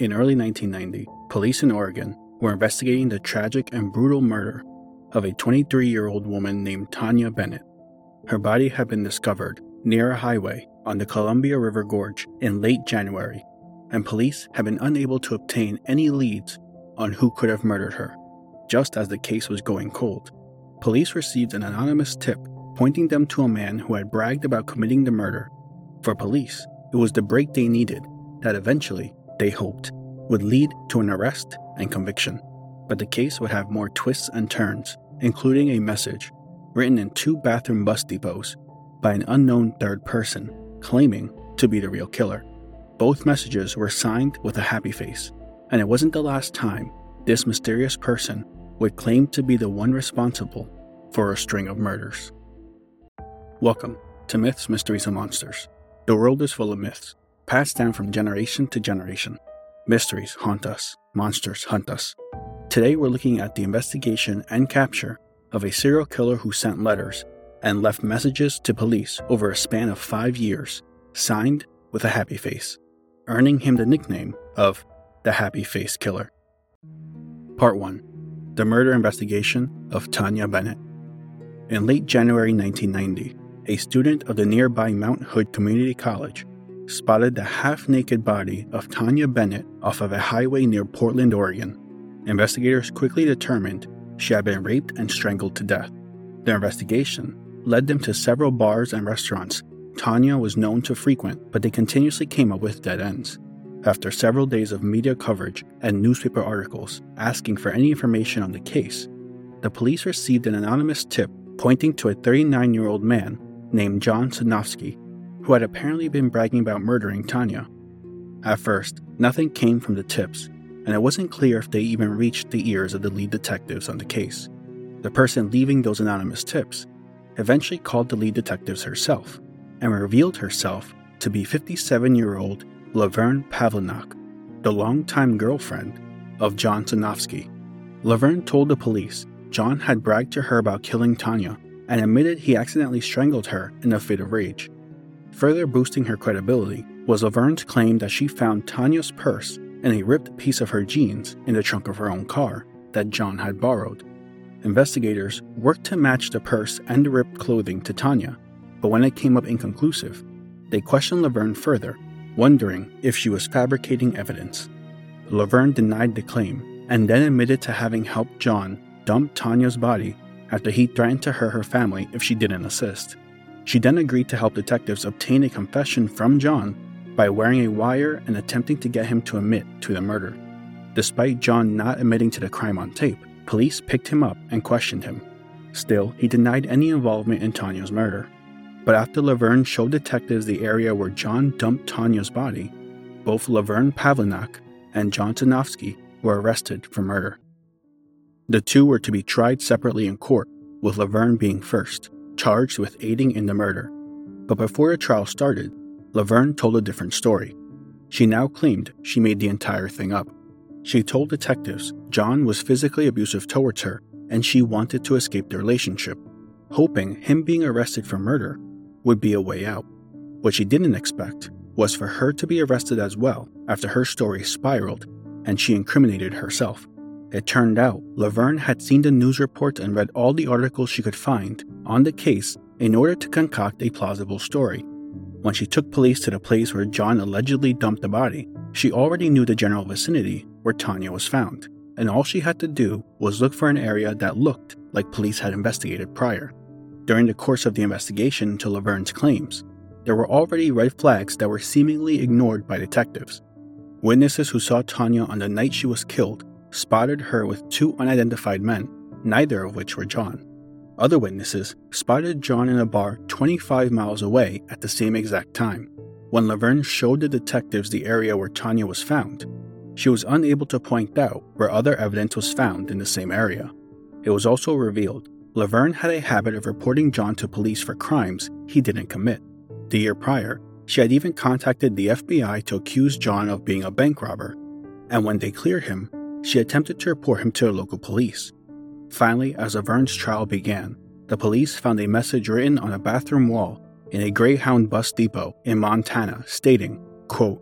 In early 1990, police in Oregon were investigating the tragic and brutal murder of a 23 year old woman named Taunja Bennett. Her body had been discovered near a highway on the Columbia River Gorge in late January, and police had been unable to obtain any leads on who could have murdered her. Just as the case was going cold, police received an anonymous tip pointing them to a man who had bragged about committing the murder. For police, it was the break they needed that eventually, they hoped, would lead to an arrest and conviction. But the case would have more twists and turns, including a message written in two bathroom bus depots by an unknown third person claiming to be the real killer. Both messages were signed with a happy face, and it wasn't the last time this mysterious person would claim to be the one responsible for a string of murders. Welcome to Myths, Mysteries, and Monsters. The world is full of myths, passed down from generation to generation. Mysteries haunt us, monsters hunt us. Today we're looking at the investigation and capture of a serial killer who sent letters and left messages to police over a span of five years, signed with a happy face, earning him the nickname of the Happy Face Killer. Part 1 The Murder Investigation of Taunja Bennett. In late January 1990, a student of the nearby Mount Hood Community College spotted the half naked body of Taunja Bennett off of a highway near Portland, Oregon. Investigators quickly determined she had been raped and strangled to death. Their investigation led them to several bars and restaurants Taunja was known to frequent, but they continuously came up with dead ends. After several days of media coverage and newspaper articles asking for any information on the case, the police received an anonymous tip pointing to a 39 year old man named John Sanofsky, who had apparently been bragging about murdering Taunja. At first, nothing came from the tips, and it wasn't clear if they even reached the ears of the lead detectives on the case. The person leaving those anonymous tips eventually called the lead detectives herself and revealed herself to be 57 year old Laverne Pavlinac, the longtime girlfriend of John Sanofsky. Laverne told the police John had bragged to her about killing Taunja and admitted he accidentally strangled her in a fit of rage. Further boosting her credibility was Laverne's claim that she found Taunja's purse and a ripped piece of her jeans in the trunk of her own car that John had borrowed. Investigators worked to match the purse and the ripped clothing to Taunja, but when it came up inconclusive, they questioned Laverne further, wondering if she was fabricating evidence. Laverne denied the claim and then admitted to having helped John dump Taunja's body after he threatened to hurt her family if she didn't assist. She then agreed to help detectives obtain a confession from John by wearing a wire and attempting to get him to admit to the murder. Despite John not admitting to the crime on tape, police picked him up and questioned him. Still, he denied any involvement in Taunja's murder. But after Laverne showed detectives the area where John dumped Taunja's body, both Laverne Pavlinac and John Sanofsky were arrested for murder. The two were to be tried separately in court, with Laverne being first, charged with aiding in the murder. But before the trial started, Laverne told a different story. She now claimed she made the entire thing up. She told detectives John was physically abusive towards her and she wanted to escape the relationship, hoping him being arrested for murder would be a way out. What she didn't expect was for her to be arrested as well after her story spiraled and she incriminated herself. It turned out Laverne had seen the news reports and read all the articles she could find on the case in order to concoct a plausible story. When she took police to the place where John allegedly dumped the body, she already knew the general vicinity where Taunja was found, and all she had to do was look for an area that looked like police had investigated prior. During the course of the investigation into Laverne's claims, there were already red flags that were seemingly ignored by detectives. Witnesses who saw Taunja on the night she was killed spotted her with two unidentified men, neither of which were John. Other witnesses spotted John in a bar 25 miles away at the same exact time. When Laverne showed the detectives the area where Taunja was found, she was unable to point out where other evidence was found in the same area. It was also revealed Laverne had a habit of reporting John to police for crimes he didn't commit. The year prior, she had even contacted the FBI to accuse John of being a bank robber, and when they cleared him, she attempted to report him to the local police. Finally, as Laverne's trial began, the police found a message written on a bathroom wall in a Greyhound bus depot in Montana stating, quote,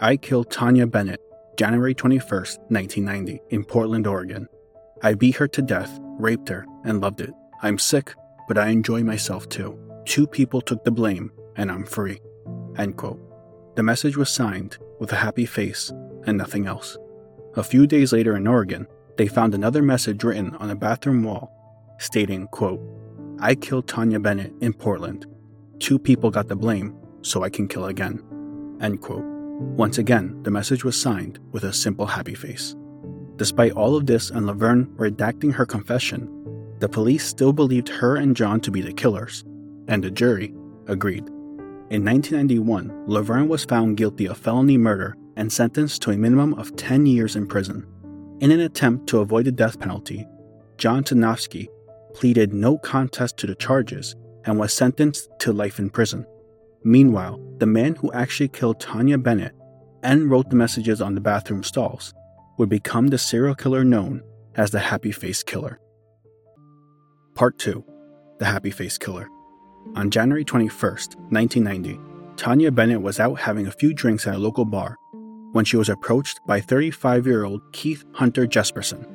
I killed Taunja Bennett January 21, 1990, in Portland, Oregon. I beat her to death, raped her, and loved it. I'm sick, but I enjoy myself too. Two people took the blame, and I'm free. End quote. The message was signed with a happy face and nothing else. A few days later in Oregon, they found another message written on a bathroom wall stating, quote, I killed Taunja Bennett in Portland. Two people got the blame, so I can kill again. End quote. Once again, the message was signed with a simple happy face. Despite all of this and Laverne redacting her confession, the police still believed her and John to be the killers, and the jury agreed. In 1991, Laverne was found guilty of felony murder and sentenced to a minimum of 10 years in prison. In an attempt to avoid the death penalty, John Tanofsky pleaded no contest to the charges and was sentenced to life in prison. Meanwhile, the man who actually killed Taunja Bennett and wrote the messages on the bathroom stalls would become the serial killer known as the Happy Face Killer. Part 2 The Happy Face Killer. On January 21, 1990, Taunja Bennett was out having a few drinks at a local bar when she was approached by 35 year old Keith Hunter Jesperson.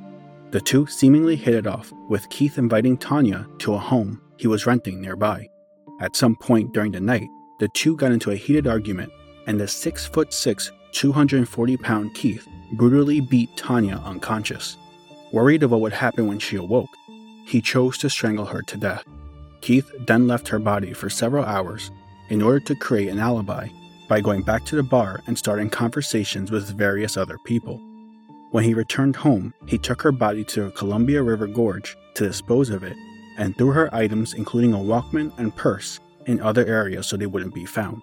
The two seemingly hit it off, with Keith inviting Taunja to a home he was renting nearby. At some point during the night, the two got into a heated argument, and the 6 foot 6, 240 pound Keith brutally beat Taunja unconscious. Worried of what would happen when she awoke, he chose to strangle her to death. Keith then left her body for several hours in order to create an alibi by going back to the bar and starting conversations with various other people. When he returned home, he took her body to Columbia River Gorge to dispose of it and threw her items, including a Walkman and purse, in other areas so they wouldn't be found.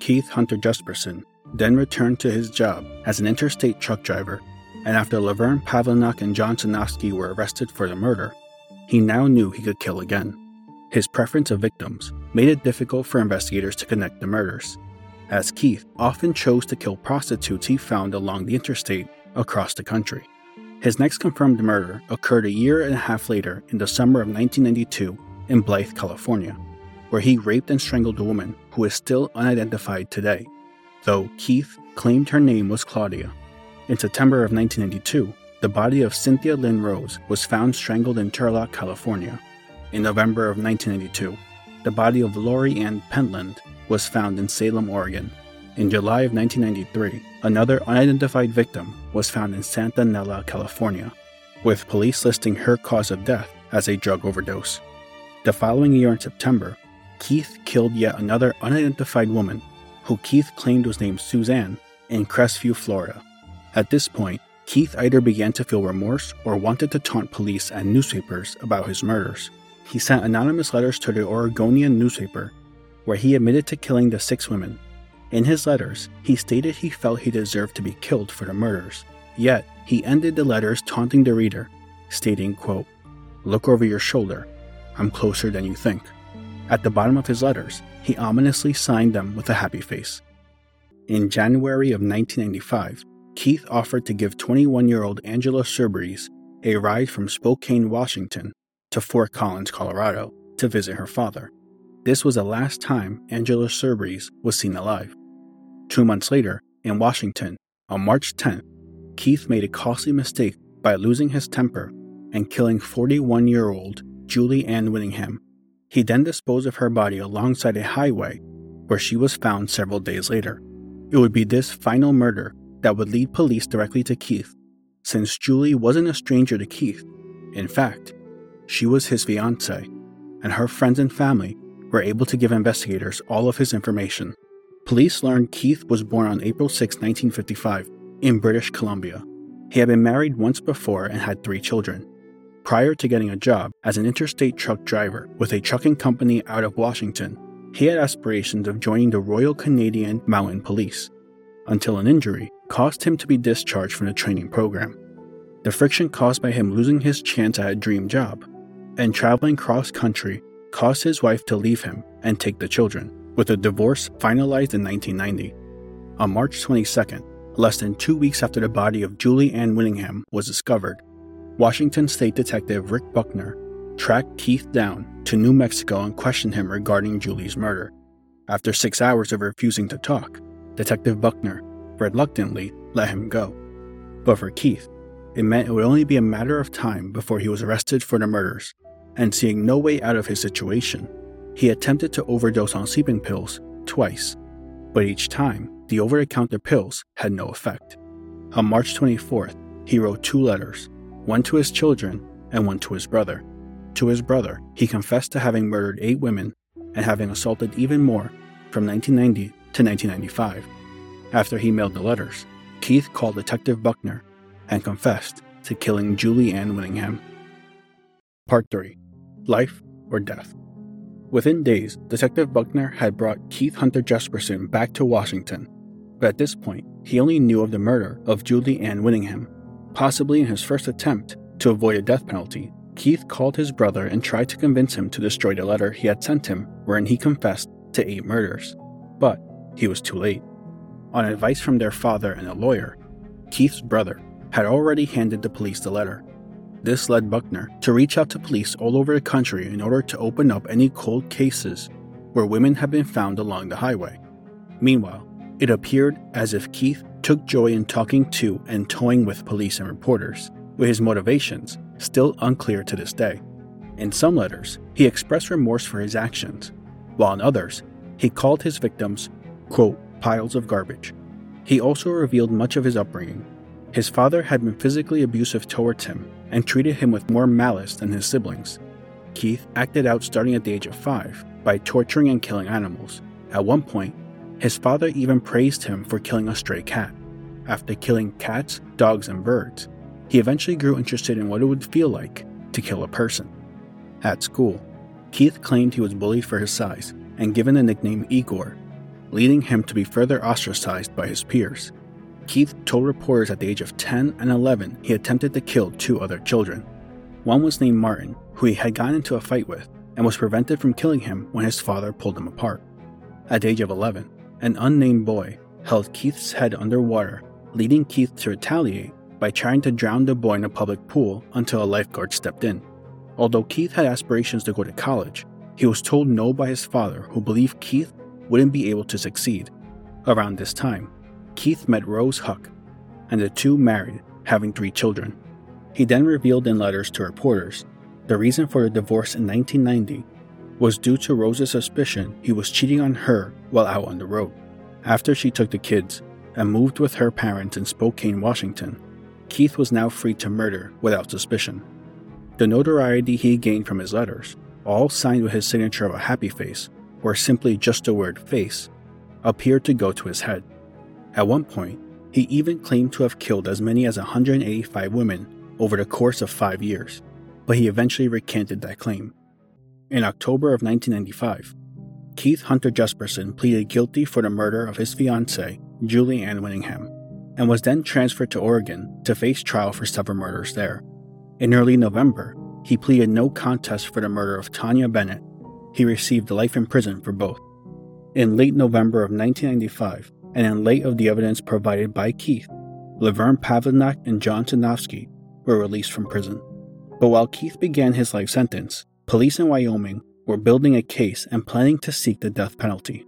Keith Hunter Jesperson then returned to his job as an interstate truck driver, and after Laverne Pavlinac and John Tanofsky were arrested for the murder, he now knew he could kill again. His preference of victims made it difficult for investigators to connect the murders, as Keith often chose to kill prostitutes he found along the interstate across the country. His next confirmed murder occurred a year and a half later in the summer of 1992 in Blythe, California, where he raped and strangled a woman who is still unidentified today, though Keith claimed her name was Claudia. In September of 1992, the body of Cynthia Lynn Rose was found strangled in Turlock, California. In November of 1982, the body of Lori Ann Pentland was found in Salem, Oregon. In July of 1993, another unidentified victim was found in Santa Nella, California, with police listing her cause of death as a drug overdose. The following year in September, Keith killed yet another unidentified woman, who Keith claimed was named Suzanne, in Crestview, Florida. At this point, Keith either began to feel remorse or wanted to taunt police and newspapers about his murders. He sent anonymous letters to the Oregonian newspaper where he admitted to killing the six women. In his letters, he stated he felt he deserved to be killed for the murders. Yet, he ended the letters taunting the reader, stating, quote, Look over your shoulder. I'm closer than you think. At the bottom of his letters, he ominously signed them with a happy face. In January of 1995, Keith offered to give 21 year old Angela Cerberys a ride from Spokane, Washington to Fort Collins, Colorado to visit her father. This was the last time Angela Cerberys was seen alive. Two months later, in Washington, on March 10th, Keith made a costly mistake by losing his temper and killing 41 year old Julie Ann Winningham. He then disposed of her body alongside a highway where she was found several days later. It would be this final murder that would lead police directly to Keith, since Julie wasn't a stranger to Keith. In fact, she was his fiancée, and her friends and family were able to give investigators all of his information. Police learned Keith was born on April 6, 1955, in British Columbia. He had been married once before and had three children. Prior to getting a job as an interstate truck driver with a trucking company out of Washington, he had aspirations of joining the Royal Canadian Mounted Police, until an injury caused him to be discharged from the training program. The friction caused by him losing his chance at a dream job and traveling cross country caused his wife to leave him and take the children, with a divorce finalized in 1990. On March 22nd, less than two weeks after the body of Julie Ann Winningham was discovered, Washington State Detective Rick Buckner tracked Keith down to New Mexico and questioned him regarding Julie's murder. After six hours of refusing to talk, Detective Buckner reluctantly let him go. But for Keith, it meant it would only be a matter of time before he was arrested for the murders, and seeing no way out of his situation, he attempted to overdose on sleeping pills twice, but each time, the over the counter pills had no effect. On March 24th, he wrote two letters, one to his children and one to his brother. To his brother, he confessed to having murdered eight women and having assaulted even more from 1990 to 1995. After he mailed the letters, Keith called Detective Buckner and confessed to killing Julie Ann Winningham. Part 3 Life or Death. Within days, Detective Buckner had brought Keith Hunter Jesperson back to Washington, but at this point, he only knew of the murder of Julie Ann Winningham. Possibly in his first attempt to avoid a death penalty, Keith called his brother and tried to convince him to destroy the letter he had sent him, wherein he confessed to eight murders. But he was too late. On advice from their father and a lawyer, Keith's brother had already handed the police the letter. This led Buckner to reach out to police all over the country in order to open up any cold cases where women had been found along the highway. Meanwhile, it appeared as if Keith took joy in talking to and toying with police and reporters, with his motivations still unclear to this day. In some letters, he expressed remorse for his actions, while in others, he called his victims, quote, piles of garbage. He also revealed much of his upbringing. His father had been physically abusive towards him and treated him with more malice than his siblings. Keith acted out starting at the age of five by torturing and killing animals. At one point, his father even praised him for killing a stray cat. After killing cats, dogs, and birds, he eventually grew interested in what it would feel like to kill a person. At school, Keith claimed he was bullied for his size and given the nickname Igor, leading him to be further ostracized by his peers. Keith told reporters at the age of 10 and 11 he attempted to kill two other children. One was named Martin, who he had gotten into a fight with, and was prevented from killing him when his father pulled him apart. At the age of 11, an unnamed boy held Keith's head underwater, leading Keith to retaliate by trying to drown the boy in a public pool until a lifeguard stepped in. Although Keith had aspirations to go to college, he was told no by his father, who believed Keith wouldn't be able to succeed. Around this time, Keith met Rose Huck, and the two married, having three children. He then revealed in letters to reporters the reason for the divorce in 1990 was due to Rose's suspicion he was cheating on her while out on the road. After she took the kids and moved with her parents in Spokane, Washington, Keith was now free to murder without suspicion. The notoriety he gained from his letters, all signed with his signature of a happy face, or simply just the word face, appeared to go to his head. At one point, he even claimed to have killed as many as 185 women over the course of five years, but he eventually recanted that claim. In October of 1995, Keith Hunter Jesperson pleaded guilty for the murder of his fiancée, Julie Ann Winningham, and was then transferred to Oregon to face trial for several murders there. In early November, he pleaded no contest for the murder of Taunja Bennett. He received life in prison for both. In late November of 1995, and in light of the evidence provided by Keith, Laverne Pavlinac and John Sanofsky were released from prison. But while Keith began his life sentence, police in Wyoming were building a case and planning to seek the death penalty.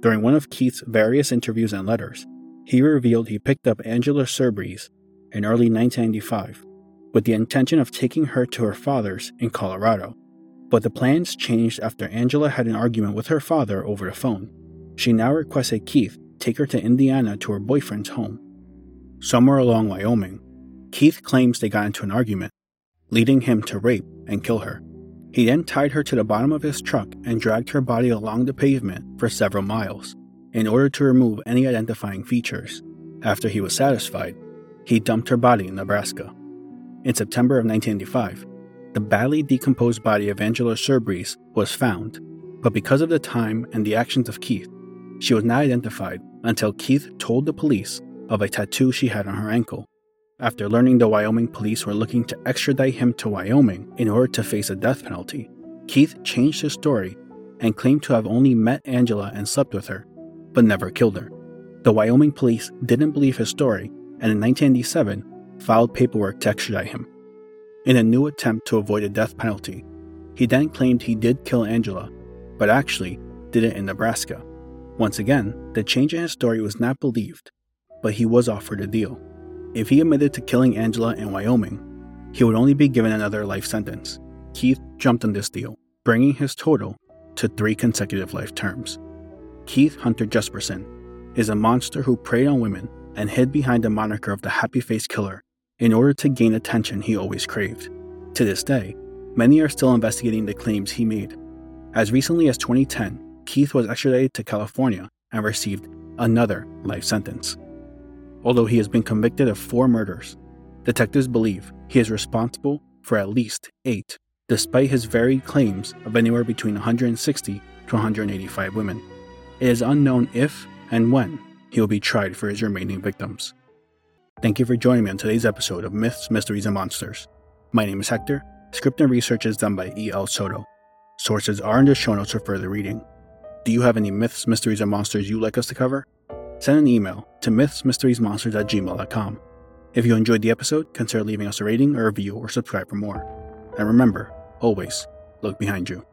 During one of Keith's various interviews and letters, he revealed he picked up Angela Surbries in early 1995 with the intention of taking her to her father's in Colorado. But the plans changed after Angela had an argument with her father over the phone. She now requested Keith take her to Indiana to her boyfriend's home. Somewhere along Wyoming, Keith claims they got into an argument, leading him to rape and kill her. He then tied her to the bottom of his truck and dragged her body along the pavement for several miles in order to remove any identifying features. After he was satisfied, he dumped her body in Nebraska. In September of 1985, the badly decomposed body of Angela Surbries was found, but because of the time and the actions of Keith, she was not identified until Keith told the police of a tattoo she had on her ankle. After learning the Wyoming police were looking to extradite him to Wyoming in order to face a death penalty, Keith changed his story and claimed to have only met Angela and slept with her but never killed her. The Wyoming police didn't believe his story and in 1987 filed paperwork to extradite him. In a new attempt to avoid a death penalty, he then claimed he did kill Angela, but actually did it in Nebraska. Once again, the change in his story was not believed, but he was offered a deal. If he admitted to killing Angela in Wyoming, he would only be given another life sentence. Keith jumped on this deal, bringing his total to three consecutive life terms. Keith Hunter Jesperson is a monster who preyed on women and hid behind the moniker of the happy face killer in order to gain attention he always craved. To this day, many are still investigating the claims he made. As recently as 2010, Keith was extradited to California and received another life sentence. Although he has been convicted of four murders, detectives believe he is responsible for at least eight, despite his varied claims of anywhere between 160 to 185 women. It is unknown if and when he will be tried for his remaining victims. Thank you for joining me on today's episode of Myths, Mysteries, and Monsters. My name is Hector. Script and research is done by E.L. Soto. Sources are in the show notes for further reading. Do you have any myths, mysteries, or monsters you'd like us to cover? Send an email to mythsmysteriesmonsters at gmail.com. If you enjoyed the episode, consider leaving us a rating, or a review, or subscribe for more. And remember, always look behind you.